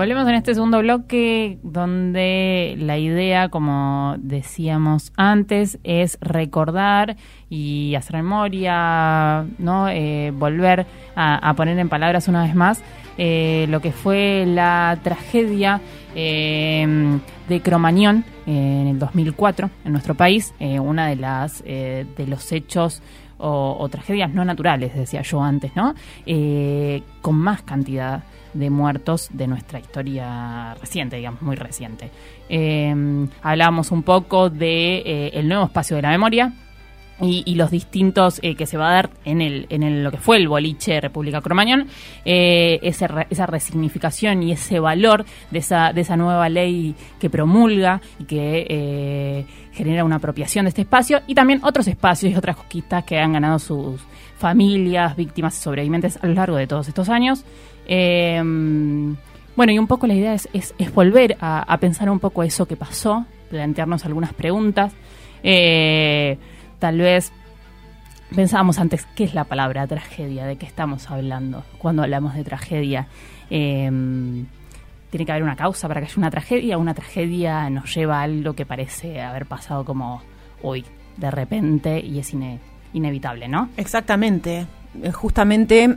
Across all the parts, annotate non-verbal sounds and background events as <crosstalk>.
Volvemos en este segundo bloque donde la idea, como decíamos antes, es recordar y hacer memoria, no eh, volver a, poner en palabras una vez más eh, lo que fue la tragedia eh, de Cromañón en el 2004 en nuestro país, una de las de los hechos o, tragedias no naturales, decía yo antes, ¿no? con más cantidad muertos de nuestra historia reciente, digamos, muy reciente. Eh, hablábamos un poco de eh, el nuevo espacio de la memoria, y, los distintos eh, que se va a dar en el en lo que fue el boliche República Cromañón esa resignificación y ese valor de esa de esa nueva ley que promulga y que genera una apropiación de este espacio y también otros espacios y otras conquistas que han ganado sus familias víctimas y sobrevivientes a lo largo de todos estos años eh, bueno, y un poco la idea es, volver a, pensar un poco eso que pasó, plantearnos algunas preguntas. Eh, tal vez pensábamos antes, ¿qué es la palabra tragedia? ¿De qué estamos hablando cuando hablamos de tragedia? Eh, tiene que haber una causa para que haya una tragedia. Una tragedia nos lleva a algo que parece haber pasado como hoy, de repente, y es inevitable, ¿no? Exactamente. Justamente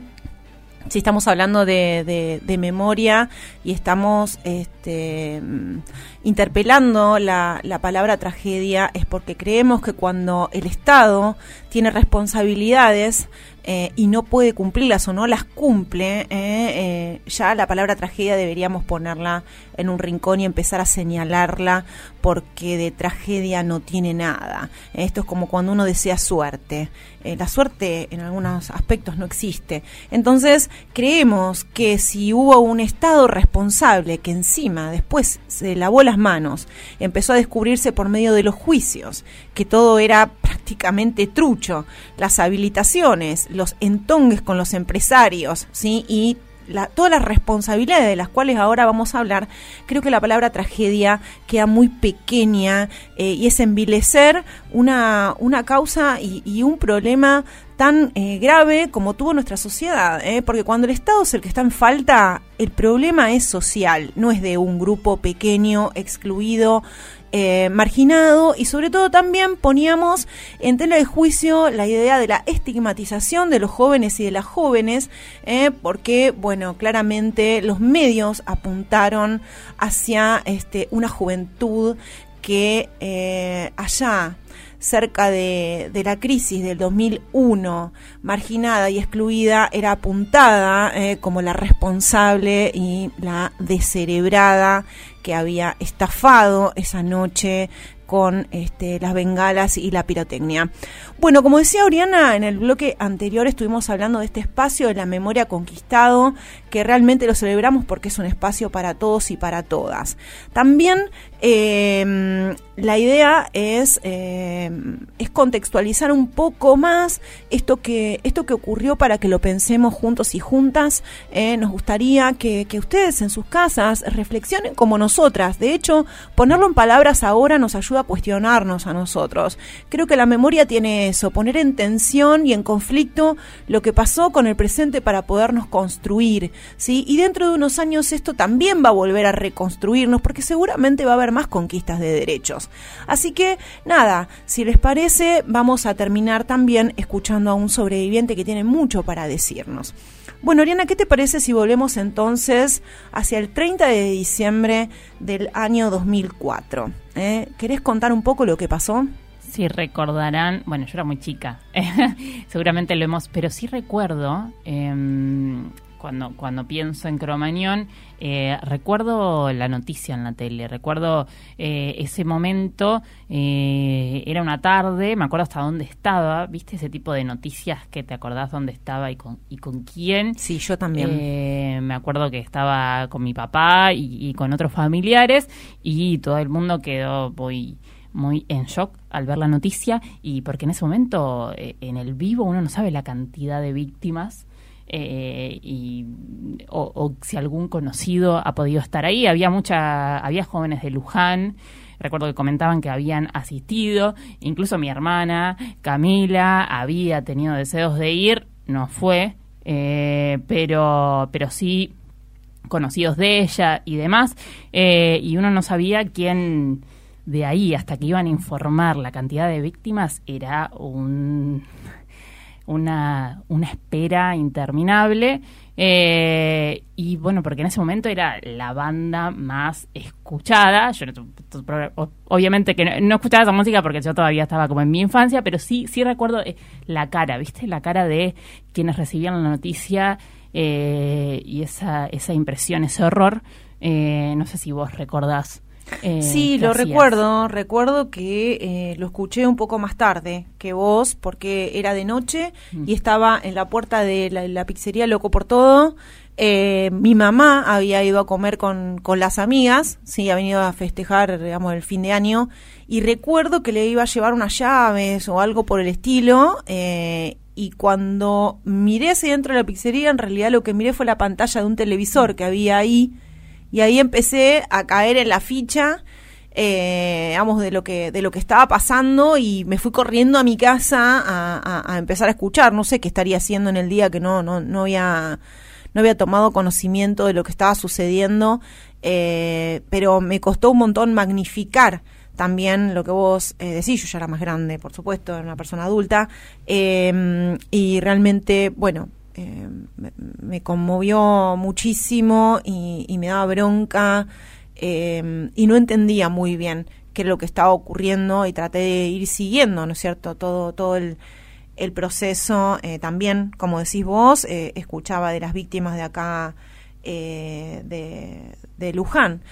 si estamos hablando de, de, memoria y estamos este, mm, interpelando la, la, palabra tragedia, es porque creemos que cuando el Estado tiene responsabilidades eh, y no puede cumplirlas o no las cumple, eh, eh, ya la palabra tragedia deberíamos ponerla en un rincón y empezar a señalarla porque de tragedia no tiene nada. Esto es como cuando uno desea suerte. la suerte en algunos aspectos no existe. Entonces creemos que si hubo un Estado responsable que encima después se lavó las manos, empezó a descubrirse por medio de los juicios que todo era prácticamente trucho, las habilitaciones, los entongues con los empresarios, ¿sí? Y todas las responsabilidades de las cuales ahora vamos a hablar, creo que la palabra tragedia queda muy pequeña eh, y es envilecer una, una causa y, un problema tan eh, grave como tuvo nuestra sociedad, ¿eh? porque cuando el Estado es el que está en falta, el problema es social, no es de un grupo pequeño, excluido, eh, marginado y sobre todo también poníamos en tela de juicio la idea de la estigmatización de los jóvenes y de las jóvenes, eh, porque, bueno, claramente los medios apuntaron hacia este, una juventud que eh, allá cerca de, la crisis del 2001, marginada y excluida, era apuntada eh, como la responsable y la descerebrada que había estafado esa noche con este, las bengalas y la pirotecnia. Bueno, como decía Oriana, en el bloque anterior estuvimos hablando de este espacio de la memoria conquistado, que realmente lo celebramos porque es un espacio para todos y para todas. También eh, la idea es, eh, es contextualizar un poco más esto que, esto que ocurrió para que lo pensemos juntos y juntas. Eh, nos gustaría que, que, ustedes en sus casas reflexionen como nosotras. De hecho, ponerlo en palabras ahora nos ayuda a cuestionarnos a nosotros. Creo que la memoria tiene eso, poner en tensión y en conflicto lo que pasó con el presente para podernos construir. ¿sí? Y dentro de unos años esto también va a volver a reconstruirnos porque seguramente va a haber más conquistas de derechos. Así que nada, si les parece, vamos a terminar también escuchando a un sobreviviente que tiene mucho para decirnos. Bueno, Oriana, ¿qué te parece si volvemos entonces hacia el 30 de diciembre del año 2004? ¿Eh? ¿Querés contar un poco lo que pasó? Sí, recordarán, bueno, yo era muy chica, <laughs> seguramente lo hemos, pero sí recuerdo em, cuando, cuando pienso en Cromañón, eh, recuerdo la noticia en la tele, recuerdo eh, ese momento, eh, era una tarde, me acuerdo hasta dónde estaba, viste ese tipo de noticias que te acordás dónde estaba y con, y con quién. Sí, yo también. me acuerdo que estaba con mi papá y, y, con otros familiares y todo el mundo quedó muy muy en shock al ver la noticia y porque en ese momento en el vivo uno no sabe la cantidad de víctimas eh, y, o, si algún conocido ha podido estar ahí. Había mucha, había jóvenes de Luján, recuerdo que comentaban que habían asistido, incluso mi hermana Camila había tenido deseos de ir, no fue, eh, pero, pero sí conocidos de ella y demás, eh, y uno no sabía quién de ahí hasta que iban a informar la cantidad de víctimas era un, una, una espera interminable. Eh, y bueno, porque en ese momento era la banda más escuchada. Yo obviamente que no, escuchaba esa música porque yo todavía estaba como en mi infancia, pero sí, sí recuerdo eh, la cara, ¿viste? La cara de quienes recibían la noticia eh, y esa, esa impresión, ese horror. no sé si vos recordás eh, sí, lo recuerdo. Recuerdo que eh, lo escuché un poco más tarde que vos, porque era de noche mm. y estaba en la puerta de la, pizzería Loco por Todo. Eh, mi mamá había ido a comer con, con las amigas, sí, ha venido a festejar, digamos, el fin de año, y recuerdo que le iba a llevar unas llaves o algo por el estilo, y cuando miré hacia dentro de la pizzería, en realidad lo que miré fue la pantalla de un televisor que había ahí, y ahí empecé a caer en la ficha, eh, digamos, de lo que, de lo que estaba pasando y me fui corriendo a mi casa a, empezar a escuchar. No sé qué estaría haciendo en el día que no, no, no había, no había tomado conocimiento de lo que estaba sucediendo, eh, pero me costó un montón magnificar también lo que vos eh, decís, yo ya era más grande, por supuesto, era una persona adulta, eh, y realmente, bueno, eh, me, conmovió muchísimo y, me daba bronca eh, y no entendía muy bien qué es lo que estaba ocurriendo y traté de ir siguiendo, ¿no es cierto?, todo, todo el, proceso. Eh, también, como decís vos, escuchaba de las víctimas de acá de, de, Luján.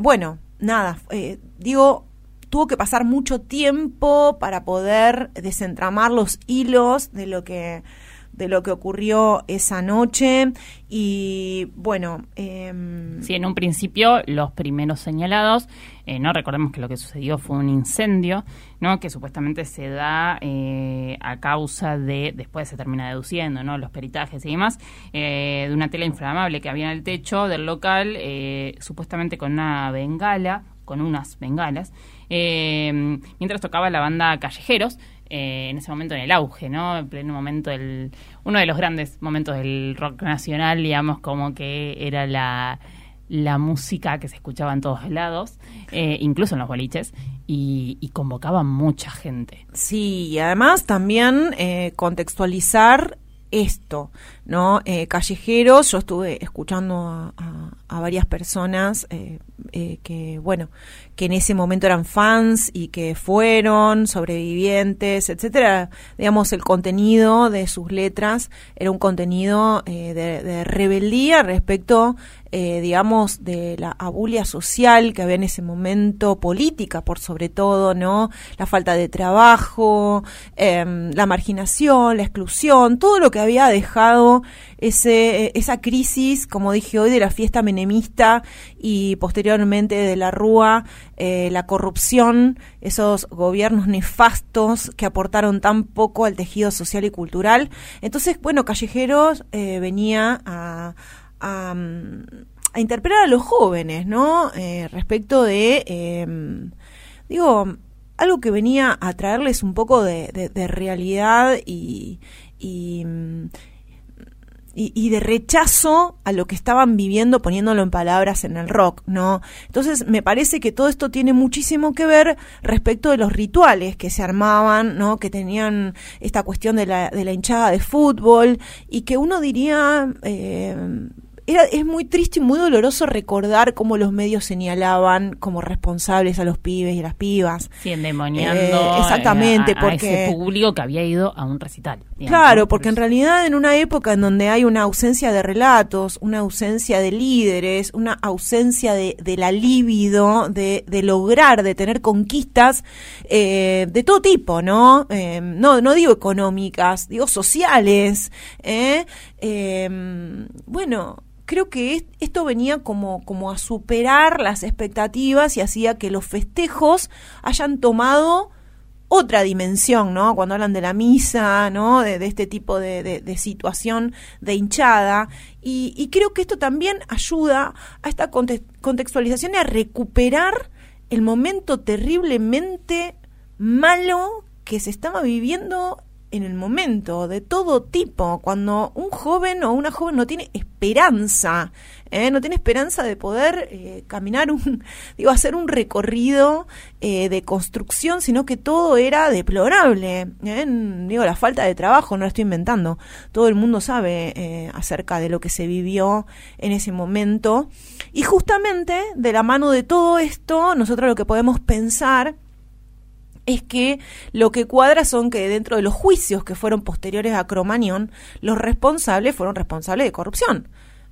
bueno, nada, digo, tuvo que pasar mucho tiempo para poder desentramar los hilos de lo que de lo que ocurrió esa noche y bueno... Eh, sí, en un principio los primeros señalados, eh, no recordemos que lo que sucedió fue un incendio, ¿no? que supuestamente se da eh, a causa de, después se termina deduciendo, ¿no? los peritajes y demás, eh, de una tela inflamable que había en el techo del local, supuestamente con una bengala, con unas bengalas, mientras tocaba la banda Callejeros, eh, en ese momento en el auge, ¿no? En pleno momento, el, uno de los grandes momentos del rock nacional, digamos, como que era la, la música que se escuchaba en todos lados, eh, incluso en los boliches, y, y, convocaba mucha gente. Sí, y además también eh, contextualizar esto, ¿no? Eh, callejeros, yo estuve escuchando a, varias personas eh, eh, que, bueno, que en ese momento eran fans y que fueron sobrevivientes, etcétera. Digamos, el contenido de sus letras era un contenido de, de, rebeldía respecto eh, digamos, de la abulia social que había en ese momento, política por sobre todo, ¿no? La falta de trabajo, em, la marginación, la exclusión, todo lo que había dejado ese, eh, esa crisis, como dije hoy, de la fiesta menemista y posteriormente de la Rúa, eh, la corrupción, esos gobiernos nefastos que aportaron tan poco al tejido social y cultural. Entonces, bueno, Callejeros venía a a, a interpelar a los jóvenes, ¿no? Eh, respecto de, em, digo, algo que venía a traerles un poco de, realidad y, y, y, de rechazo a lo que estaban viviendo poniéndolo en palabras en el rock, ¿no? Entonces me parece que todo esto tiene muchísimo que ver respecto de los rituales que se armaban, ¿no? Que tenían esta cuestión de la, de la hinchada de fútbol y que uno diría... Eh, es muy triste y muy doloroso recordar cómo los medios señalaban como responsables a los pibes y a las pibas. Sí, endemoniando eh, exactamente, porque, ese público que había ido a un recital. claro, porque en realidad en una época en donde hay una ausencia de relatos, una ausencia de líderes, una ausencia de, de la libido, de, de lograr, de tener conquistas eh, de todo tipo, ¿no? Eh, no, no digo económicas, digo sociales. ¿eh? eh bueno, creo que esto venía como, como a superar las expectativas y hacía que los festejos hayan tomado otra dimensión, ¿no? Cuando hablan de la misa, ¿no? De, este tipo de, situación de hinchada. Y, creo que esto también ayuda a esta contextualización y a recuperar el momento terriblemente malo que se estaba viviendo en el momento, de todo tipo, cuando un joven o una joven no tiene esperanza, ¿eh? no tiene esperanza de poder eh, caminar un, <laughs> digo, hacer un recorrido eh, de construcción, sino que todo era deplorable. Digo, la falta de trabajo, no lo estoy inventando. Todo el mundo sabe acerca de lo que se vivió en ese momento. Y justamente de la mano de todo esto, nosotros lo que podemos pensar es que lo que cuadra son que dentro de los juicios que fueron posteriores a Cromañón, los responsables fueron responsables de corrupción.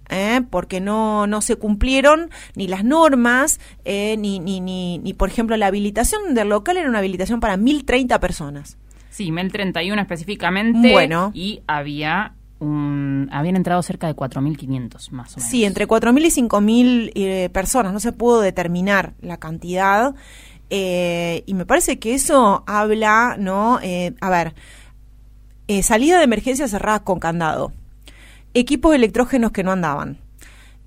¿eh? porque no, no se cumplieron ni las normas, eh, ni, ni, ni, ni, por ejemplo, la habilitación del local era una habilitación para 1.030 personas. Sí, 1.031 específicamente. Bueno. Y había un, habían entrado cerca de 4.500 más o menos. Sí, entre 4.000 y 5.000 eh, personas, no se pudo determinar la cantidad. Eh, y me parece que eso habla, ¿no? Eh, a ver, eh, salida de emergencia cerrada con candado, equipos electrógenos que no andaban.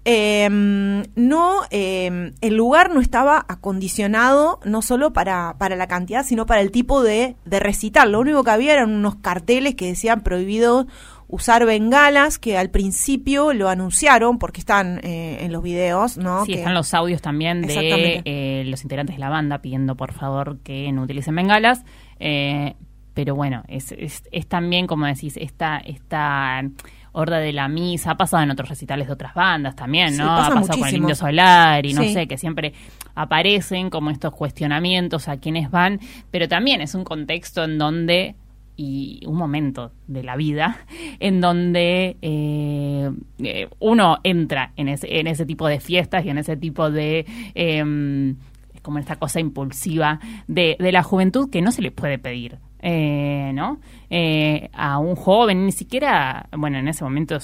Em, no, em, el lugar no estaba acondicionado no solo para, para la cantidad, sino para el tipo de, de recital. Lo único que había eran unos carteles que decían prohibido usar bengalas, que al principio lo anunciaron porque están eh, en los videos, ¿no? Sí, que, están los audios también de eh, los integrantes de la banda pidiendo por favor que no utilicen bengalas. Eh, pero bueno, es, es, es, también, como decís, esta, esta horda de la misa, ha pasado en otros recitales de otras bandas también, ¿no? Sí, ha pasado muchísimo. con el Indio Solar y no Sí. sé, que siempre aparecen como estos cuestionamientos a quienes van, pero también es un contexto en donde y un momento de la vida <laughs> en donde eh, eh, uno entra en ese, en ese tipo de fiestas y en ese tipo de eh, como esta cosa impulsiva de, la juventud que no se le puede pedir eh, ¿no? Eh, a un joven, ni siquiera, bueno, en ese momento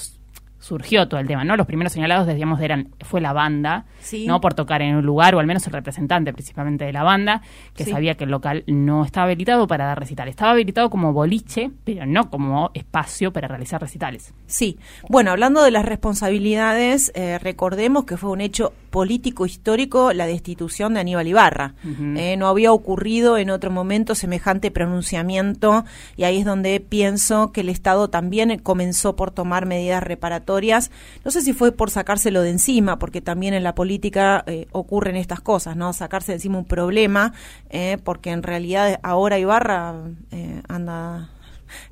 surgió todo el tema, ¿no? Los primeros señalados, decíamos, eran, fue la banda, Sí. ¿no? Por tocar en un lugar, o al menos el representante principalmente de la banda, que Sí. sabía que el local no estaba habilitado para dar recital. Estaba habilitado como boliche, pero no como espacio para realizar recitales. Sí, bueno, hablando de las responsabilidades, eh, recordemos que fue un hecho político histórico la destitución de Aníbal Ibarra. Eh, no había ocurrido en otro momento semejante pronunciamiento y ahí es donde pienso que el Estado también comenzó por tomar medidas reparatorias. No sé si fue por sacárselo de encima, porque también en la política eh, ocurren estas cosas, ¿no? Sacarse de encima un problema, eh, porque en realidad ahora Ibarra eh, anda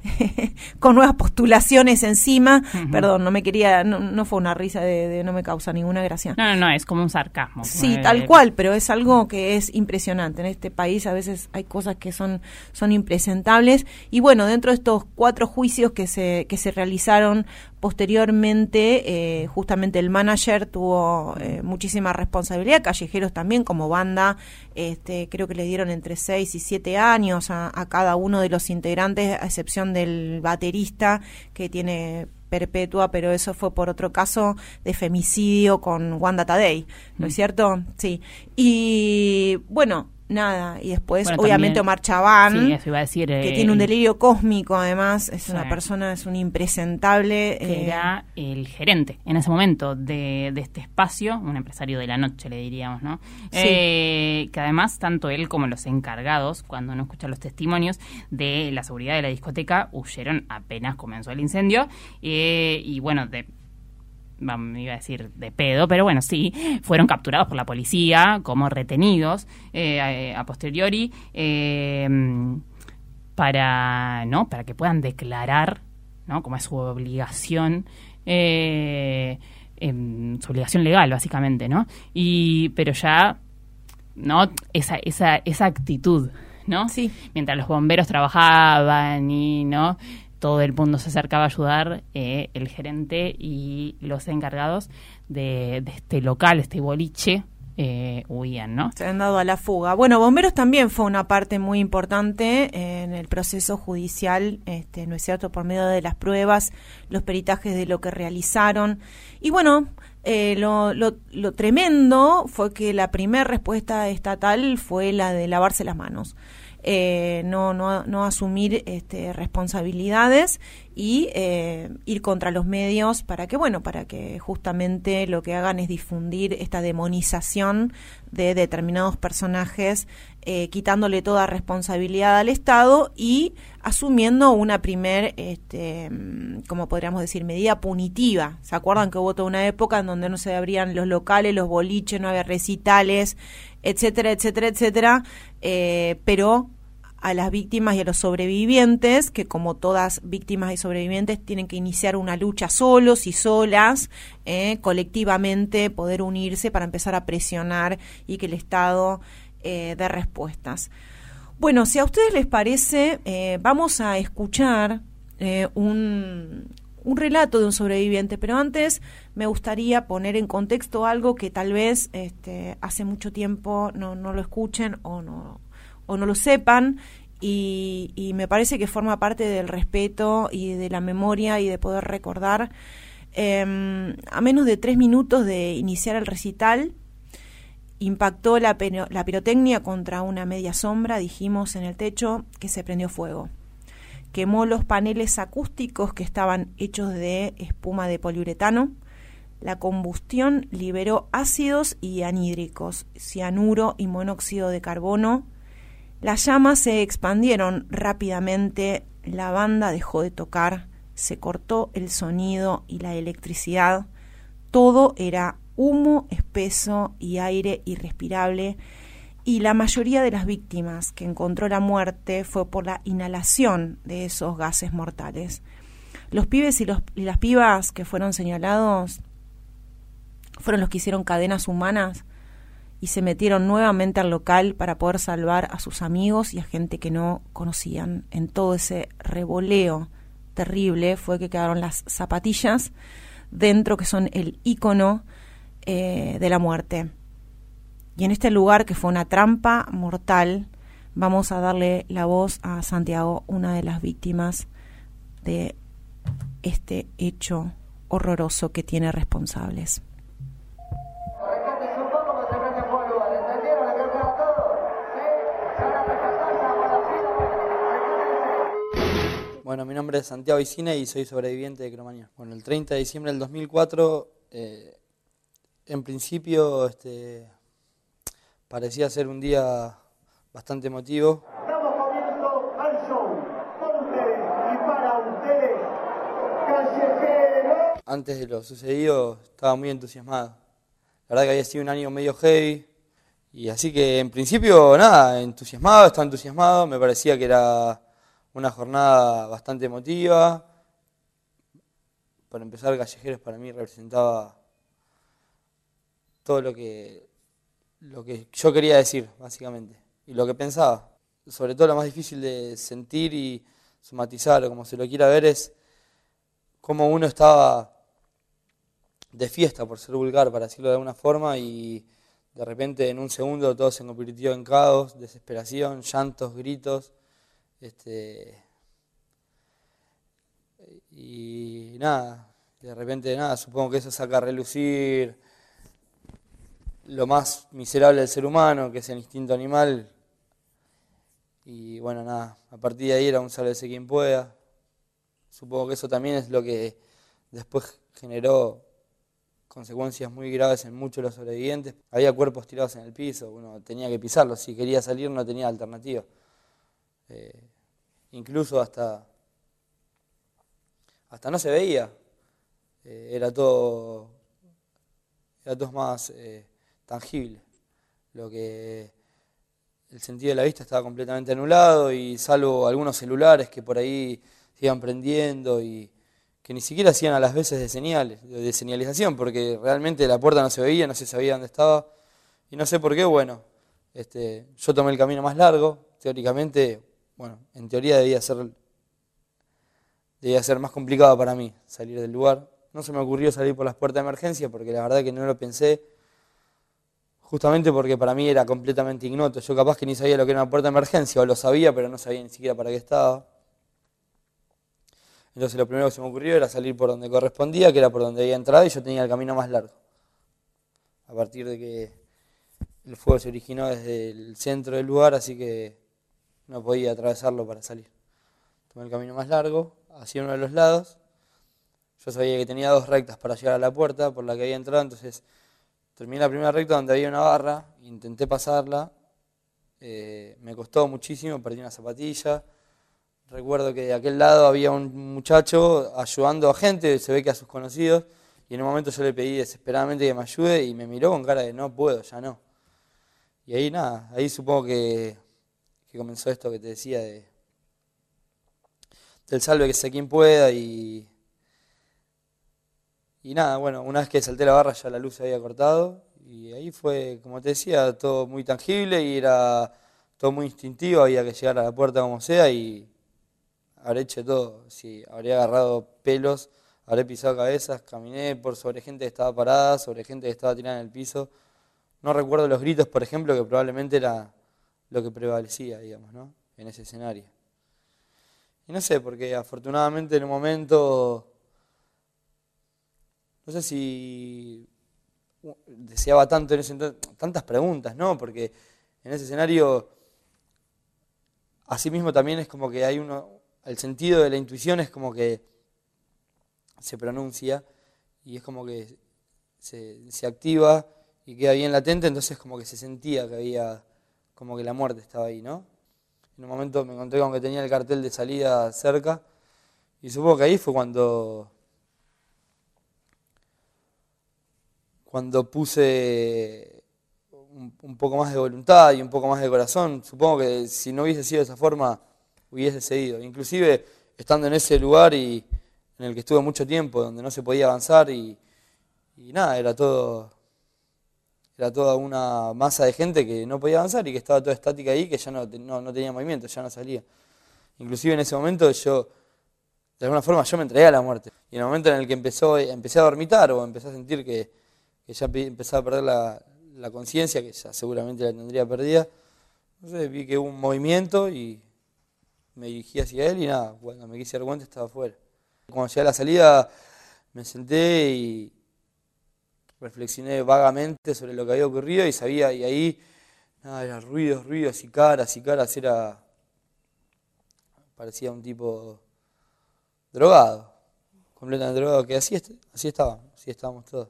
<laughs> con nuevas postulaciones encima. Perdón, no me quería, no, no fue una risa de, de- no me causa ninguna gracia. No, no, no, es como un sarcasmo. Sí, Eh, tal cual, pero es algo que es impresionante. En este país a veces hay cosas que son, son impresentables. Y bueno, dentro de estos cuatro juicios que se, que se realizaron posteriormente, eh, justamente el manager tuvo eh, muchísima responsabilidad, Callejeros también como banda, este, creo que le dieron entre seis y siete años a, a cada uno de los integrantes, a excepción del baterista que tiene perpetua, pero eso fue por otro caso de femicidio con Wanda Tadei, ¿no es Mm. cierto? Sí. Y bueno, nada, y después Bueno, obviamente también- Omar Chabán, Sí, eso iba a decir. que eh, tiene un delirio cósmico además, es una persona, es un impresentable. que eh, era el gerente en ese momento de, de este espacio, un empresario de la noche, le diríamos, ¿no? Sí. Eh, que además, tanto él como los encargados, cuando uno escucha los testimonios de la seguridad de la discoteca, huyeron apenas comenzó el incendio. eh, y bueno, de vamos, iba a decir de pedo, pero bueno, sí, fueron capturados por la policía como retenidos eh, a, a posteriori eh, para, ¿no? para que puedan declarar, ¿no? como es su obligación, eh, em, su obligación legal, básicamente, ¿no? Y, pero ya, ¿no? Esa, esa, esa actitud, ¿no? Sí. Mientras los bomberos trabajaban y, ¿no? Todo el mundo se acercaba a ayudar, eh, el gerente y los encargados de, de este local, este boliche, eh, huían, ¿no? se han dado a la fuga. Bueno, Bomberos también fue una parte muy importante en el proceso judicial, este, ¿no es cierto? Por medio de las pruebas, los peritajes de lo que realizaron. Y bueno, eh, lo, lo, lo tremendo fue que la primera respuesta estatal fue la de lavarse las manos. Eh, no, no, no asumir este, responsabilidades y eh, ir contra los medios para que, bueno, para que justamente lo que hagan es difundir esta demonización de determinados personajes, eh, quitándole toda responsabilidad al Estado y asumiendo una primer, este, como podríamos decir, medida punitiva. ¿Se acuerdan que hubo toda una época en donde no se abrían los locales, los boliches, no había recitales, etcétera, etcétera, etcétera? Pero a las víctimas y a los sobrevivientes, que como todas víctimas y sobrevivientes tienen que iniciar una lucha solos y solas, eh, colectivamente poder unirse para empezar a presionar y que el Estado eh, dé respuestas. Bueno, si a ustedes les parece, eh, vamos a escuchar un, un relato de un sobreviviente, pero antes me gustaría poner en contexto algo que tal vez este, hace mucho tiempo no, no lo escuchen o no, o no lo sepan y, me parece que forma parte del respeto y de la memoria y de poder recordar. Em, a menos de tres minutos de iniciar el recital, impactó la, la pirotecnia contra una media sombra, dijimos, en el techo, que se prendió fuego. Quemó los paneles acústicos que estaban hechos de espuma de poliuretano. La combustión liberó ácidos y anhídricos, cianuro y monóxido de carbono, las llamas se expandieron rápidamente, la banda dejó de tocar, se cortó el sonido y la electricidad, todo era humo espeso y aire irrespirable, y la mayoría de las víctimas que encontró la muerte fue por la inhalación de esos gases mortales. Los pibes y, y las pibas que fueron señalados fueron los que hicieron cadenas humanas y se metieron nuevamente al local para poder salvar a sus amigos y a gente que no conocían. En todo ese revoleo terrible fue que quedaron las zapatillas dentro que son el icono eh, de la muerte. Y en este lugar que fue una trampa mortal, vamos a darle la voz a Santiago, una de las víctimas de este hecho horroroso que tiene responsables. Bueno, mi nombre es Santiago Vicina y soy sobreviviente de Cromañón. Bueno, el 30 de diciembre del 2004, eh, en principio este, parecía ser un día bastante emotivo. Estamos comiendo al show con ustedes y para ustedes, callejeros. Antes de lo sucedido estaba muy entusiasmado. La verdad que había sido un año medio heavy. Y así que en principio, nada, entusiasmado, estaba entusiasmado, me parecía que era una jornada bastante emotiva. Para empezar, Callejeros para mí representaba todo lo que, lo que yo quería decir, básicamente, y lo que pensaba. Sobre todo lo más difícil de sentir y somatizar, o como se lo quiera ver, es cómo uno estaba de fiesta, por ser vulgar, para decirlo de alguna forma, y de repente en un segundo todo se convirtió en caos, desesperación, llantos, gritos este, y nada, de repente nada, supongo que eso saca a relucir lo más miserable del ser humano, que es el instinto animal. Y bueno, nada, a partir de ahí era un sálvese quien pueda. Supongo que eso también es lo que después generó consecuencias muy graves en muchos de los sobrevivientes. Había cuerpos tirados en el piso, uno tenía que pisarlos, si quería salir no tenía alternativa. Eh, incluso hasta, hasta no se veía, eh, era todo era todo más eh, tangible, lo que el sentido de la vista estaba completamente anulado y salvo algunos celulares que por ahí se iban prendiendo y que ni siquiera hacían a las veces de señales, de señalización, porque realmente la puerta no se veía, no se sabía dónde estaba, y no sé por qué, bueno, este, yo tomé el camino más largo, teóricamente bueno, en teoría debía ser, debía ser más complicado para mí salir del lugar. No se me ocurrió salir por las puertas de emergencia porque la verdad que no lo pensé, justamente porque para mí era completamente ignoto. Yo capaz que ni sabía lo que era una puerta de emergencia, o lo sabía, pero no sabía ni siquiera para qué estaba. Entonces lo primero que se me ocurrió era salir por donde correspondía, que era por donde había entrado, y yo tenía el camino más largo. A partir de que el fuego se originó desde el centro del lugar, así que no podía atravesarlo para salir. Tomé el camino más largo, hacia uno de los lados. Yo sabía que tenía dos rectas para llegar a la puerta por la que había entrado, entonces terminé la primera recta donde había una barra, intenté pasarla, eh, me costó muchísimo, perdí una zapatilla. Recuerdo que de aquel lado había un muchacho ayudando a gente, se ve que a sus conocidos, y en un momento yo le pedí desesperadamente que me ayude y me miró con cara de no puedo, ya no. Y ahí nada, ahí supongo que, comenzó esto que te decía de del salve que sea quien pueda y y nada, bueno, una vez que salté la barra ya la luz se había cortado y ahí fue, como te decía, todo muy tangible y era todo muy instintivo, había que llegar a la puerta como sea y habré hecho todo, si habría agarrado pelos, habré pisado cabezas, caminé por sobre gente que estaba parada, sobre gente que estaba tirada en el piso. No recuerdo los gritos, por ejemplo, que probablemente era lo que prevalecía, digamos, ¿no? En ese escenario. Y no sé, porque afortunadamente en un momento no sé si deseaba tanto en ese tantas preguntas, ¿no? Porque en ese escenario, así mismo también es como que hay uno, el sentido de la intuición es como que se pronuncia y es como que se, se activa y queda bien latente, entonces como que se sentía que había, como que la muerte estaba ahí, ¿no? En un momento me encontré con que tenía el cartel de salida cerca y supongo que ahí fue cuando cuando puse un, poco más de voluntad y un poco más de corazón, supongo que si no hubiese sido de esa forma, hubiese seguido. Inclusive estando en ese lugar y en el que estuve mucho tiempo, donde no se podía avanzar y, nada, era todo era toda una masa de gente que no podía avanzar y que estaba toda estática ahí, que ya no, no, tenía movimiento, ya no salía. Inclusive en ese momento yo, de alguna forma, yo me entregué a la muerte. Y en el momento en el que empezó, empecé a dormitar o empecé a sentir que, ya empezaba a perder la, conciencia, que ya seguramente la tendría perdida. Entonces vi que hubo un movimiento y me dirigí hacia él y nada, cuando me quise dar cuenta estaba afuera. Cuando llegué a la salida me senté y reflexioné vagamente sobre lo que había ocurrido y sabía, y ahí nada, era ruidos, ruidos y caras y caras, era, parecía un tipo drogado, completamente drogado, que así, así estábamos, así estábamos todos.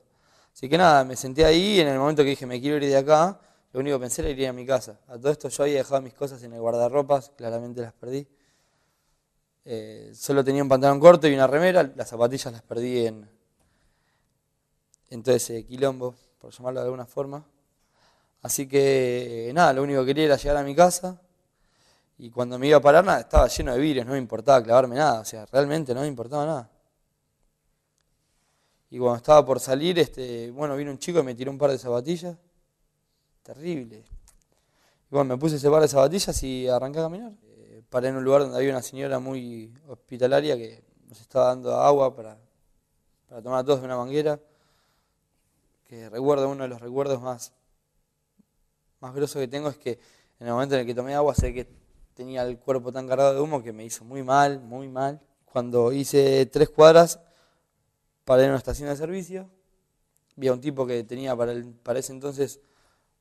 Así que nada, me senté ahí y en el momento que dije me quiero ir de acá, lo único que pensé era ir a mi casa. A todo esto yo había dejado mis cosas en el guardarropas, claramente las perdí. Eh, solo tenía un pantalón corto y una remera, las zapatillas las perdí en, en todo ese quilombo, por llamarlo de alguna forma. Así que nada, lo único que quería era llegar a mi casa y cuando me iba a parar nada, estaba lleno de vidrios, no me importaba clavarme nada, o sea, realmente no me importaba nada. Y cuando estaba por salir, este, bueno, vino un chico y me tiró un par de zapatillas. Terrible. Bueno, me puse ese par de zapatillas y arranqué a caminar. Eh, paré en un lugar donde había una señora muy hospitalaria que nos estaba dando agua para, para tomar a todos de una manguera. Que recuerdo, uno de los recuerdos más, más grosos que tengo es que en el momento en el que tomé agua sé que tenía el cuerpo tan cargado de humo que me hizo muy mal, muy mal. Cuando hice tres cuadras, paré en una estación de servicio, vi a un tipo que tenía para, el, para ese entonces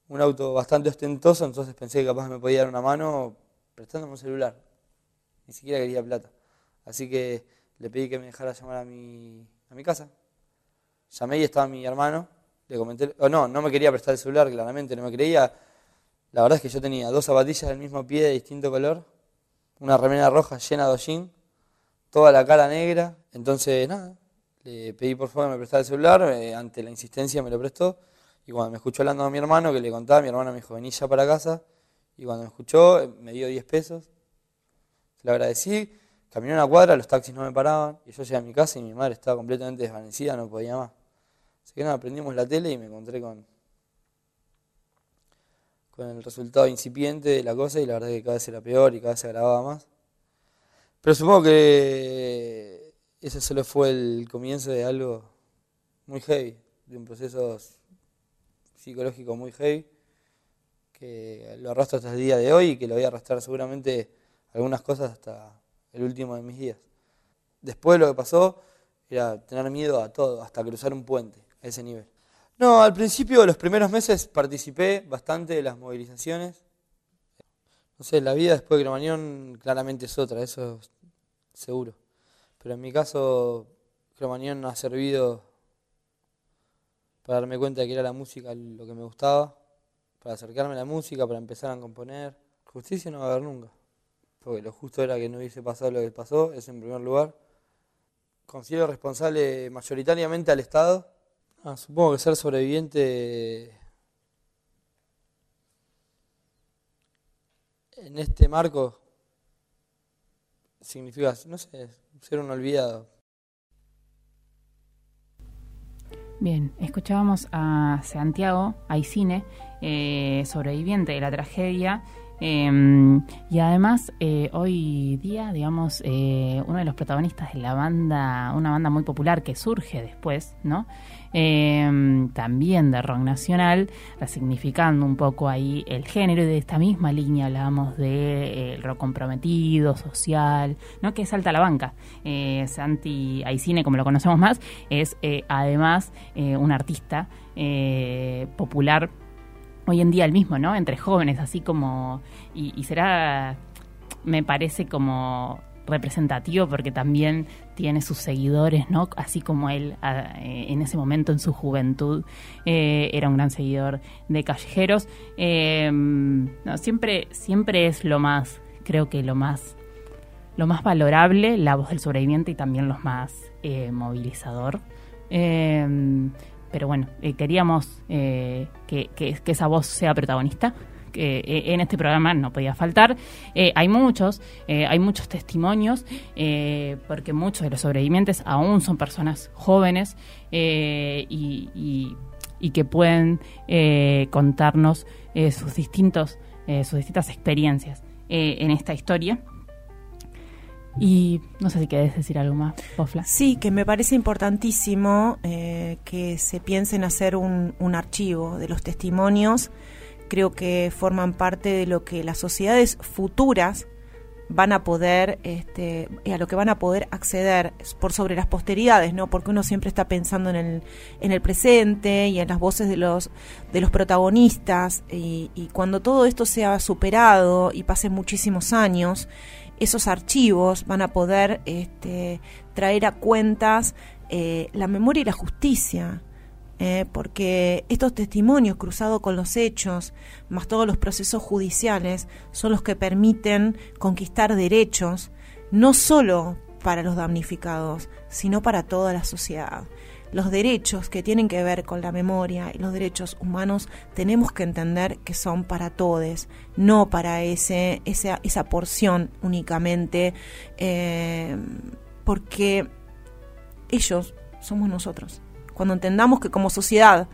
un auto bastante ostentoso, entonces pensé que capaz me podía dar una mano prestándome un celular. Ni siquiera quería plata. Así que le pedí que me dejara llamar a mi, a mi casa. Llamé y estaba mi hermano. Le comenté, o no, no me quería prestar el celular, claramente, no me creía. La verdad es que yo tenía dos zapatillas del mismo pie de distinto color, una remera roja llena de hollín, toda la cara negra. Entonces, nada, le pedí por favor que me prestara el celular, eh, ante la insistencia me lo prestó. Y cuando me escuchó hablando a mi hermano, que le contaba, mi hermano me dijo, vení ya para casa. Y cuando me escuchó, eh, me dio 10 pesos. Se lo agradecí. Caminé una cuadra, los taxis no me paraban. Y yo llegué a mi casa y mi madre estaba completamente desvanecida, no podía más. Así que nada, prendimos la tele y me encontré con, con el resultado incipiente de la cosa. Y la verdad que cada vez era peor y cada vez se agravaba más. Pero supongo que ese solo fue el comienzo de algo muy heavy, de un proceso psicológico muy heavy, que lo arrastro hasta el día de hoy y que lo voy a arrastrar seguramente algunas cosas hasta el último de mis días. Después lo que pasó era tener miedo a todo, hasta cruzar un puente, ese nivel. No, al principio, los primeros meses, participé bastante de las movilizaciones. No sé, la vida después de Cromañón claramente es otra, eso seguro. Pero en mi caso, Cromañón ha servido para darme cuenta de que era la música lo que me gustaba, para acercarme a la música, para empezar a componer. Justicia no va a haber nunca, porque lo justo era que no hubiese pasado lo que pasó, es en primer lugar. Considero responsable mayoritariamente al Estado. Ah, supongo que ser sobreviviente en este marco significa, no sé, ser un olvidado. Bien, escuchábamos a Santiago Aicine, eh, sobreviviente de la tragedia Em, y además, eh, hoy día, digamos, eh, uno de los protagonistas de la banda, una banda muy popular que surge después, ¿no? Em, también de rock nacional, resignificando un poco ahí el género y de esta misma línea hablábamos de eh, rock comprometido, social, ¿no? Que salta a la banca. Santi Aicine, como lo conocemos más, es además un artista popular hoy en día el mismo, ¿no? Entre jóvenes, así como... Y, será, me parece como representativo porque también tiene sus seguidores, ¿no? Así como él eh, en ese momento en su juventud eh, era un gran seguidor de callejeros. Eh, no, siempre, siempre es lo más, creo que lo más, lo más valorable, la voz del sobreviviente y también lo más movilizador pero bueno, eh, queríamos eh, que, esa voz sea protagonista. Que eh, en este programa no podía faltar. hay muchos, hay muchos testimonios, porque muchos de los sobrevivientes aún son personas jóvenes y, que pueden contarnos sus distintos, sus distintas experiencias en esta historia. Y no sé si querés decir algo más, Pofla. Sí, que me parece importantísimo eh, que se piense en hacer un, un, archivo de los testimonios. Creo que forman parte de lo que las sociedades futuras van a poder, este, a lo que van a poder acceder por sobre las posteridades, ¿no? Porque uno siempre está pensando en el, en el presente y en las voces de los, de los protagonistas y, y cuando todo esto sea superado y pasen muchísimos años, esos archivos van a poder este, traer a cuentas eh, la memoria y la justicia. Eh, porque estos testimonios cruzados con los hechos, más todos los procesos judiciales, son los que permiten conquistar derechos, no solo para los damnificados, sino para toda la sociedad los derechos que tienen que ver con la memoria y los derechos humanos tenemos que entender que son para todos, no para ese, esa, esa porción únicamente, eh, porque ellos somos nosotros. Cuando entendamos que como sociedad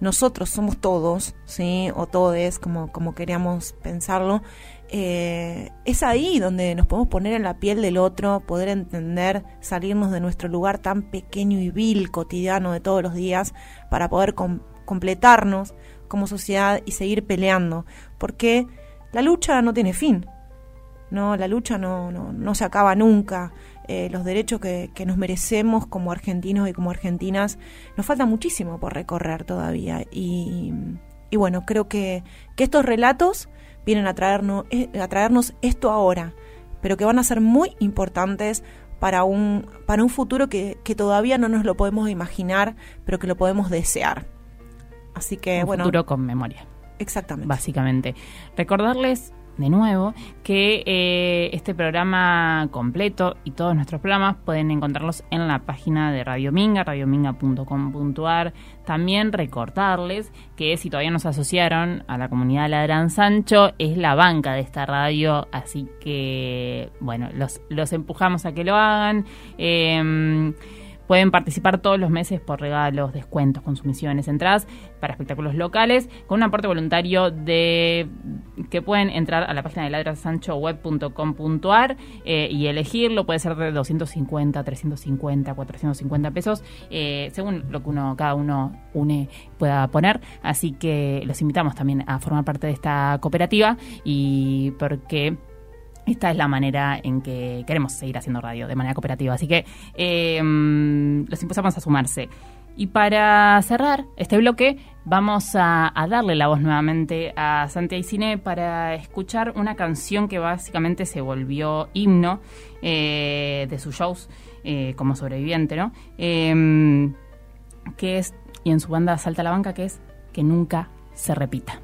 nosotros somos todos, ¿sí? o todes, como, como queríamos pensarlo, eh, es ahí donde nos podemos poner en la piel del otro, poder entender, salirnos de nuestro lugar tan pequeño y vil, cotidiano de todos los días, para poder completarnos como sociedad y seguir peleando, porque la lucha no tiene fin, no, la lucha no, no, se acaba nunca. Eh, los derechos que, que, nos merecemos como argentinos y como argentinas, nos falta muchísimo por recorrer todavía. Y, y bueno, creo que, que estos relatos vienen a traernos, eh, a traernos esto ahora, pero que van a ser muy importantes para un, para un futuro que, que todavía no nos lo podemos imaginar, pero que lo podemos desear. Así que, un bueno. Futuro con memoria. Exactamente. Básicamente. Recordarles de nuevo que eh, este programa completo y todos nuestros programas pueden encontrarlos en la página de Radio Minga, radiominga.com.ar. También recordarles que si todavía no se asociaron a la comunidad Ladran Sancho, es la banca de esta radio, así que bueno, los, los empujamos a que lo hagan. Eh, Pueden participar todos los meses por regalos, descuentos, consumiciones, entradas para espectáculos locales con un aporte voluntario de que pueden entrar a la página de ladrasanchoweb.com.ar eh, y elegirlo. Puede ser de 250, 350, 450 pesos, eh, según lo que uno cada uno une pueda poner. Así que los invitamos también a formar parte de esta cooperativa y porque esta es la manera en que queremos seguir haciendo radio de manera cooperativa. Así que eh, los impulsamos a sumarse. Y para cerrar este bloque, vamos a, darle la voz nuevamente a Santiago Cine para escuchar una canción que básicamente se volvió himno eh, de sus shows eh, como sobreviviente, ¿no? Em, que es, y en su banda Salta la Banca, que es Que Nunca se repita.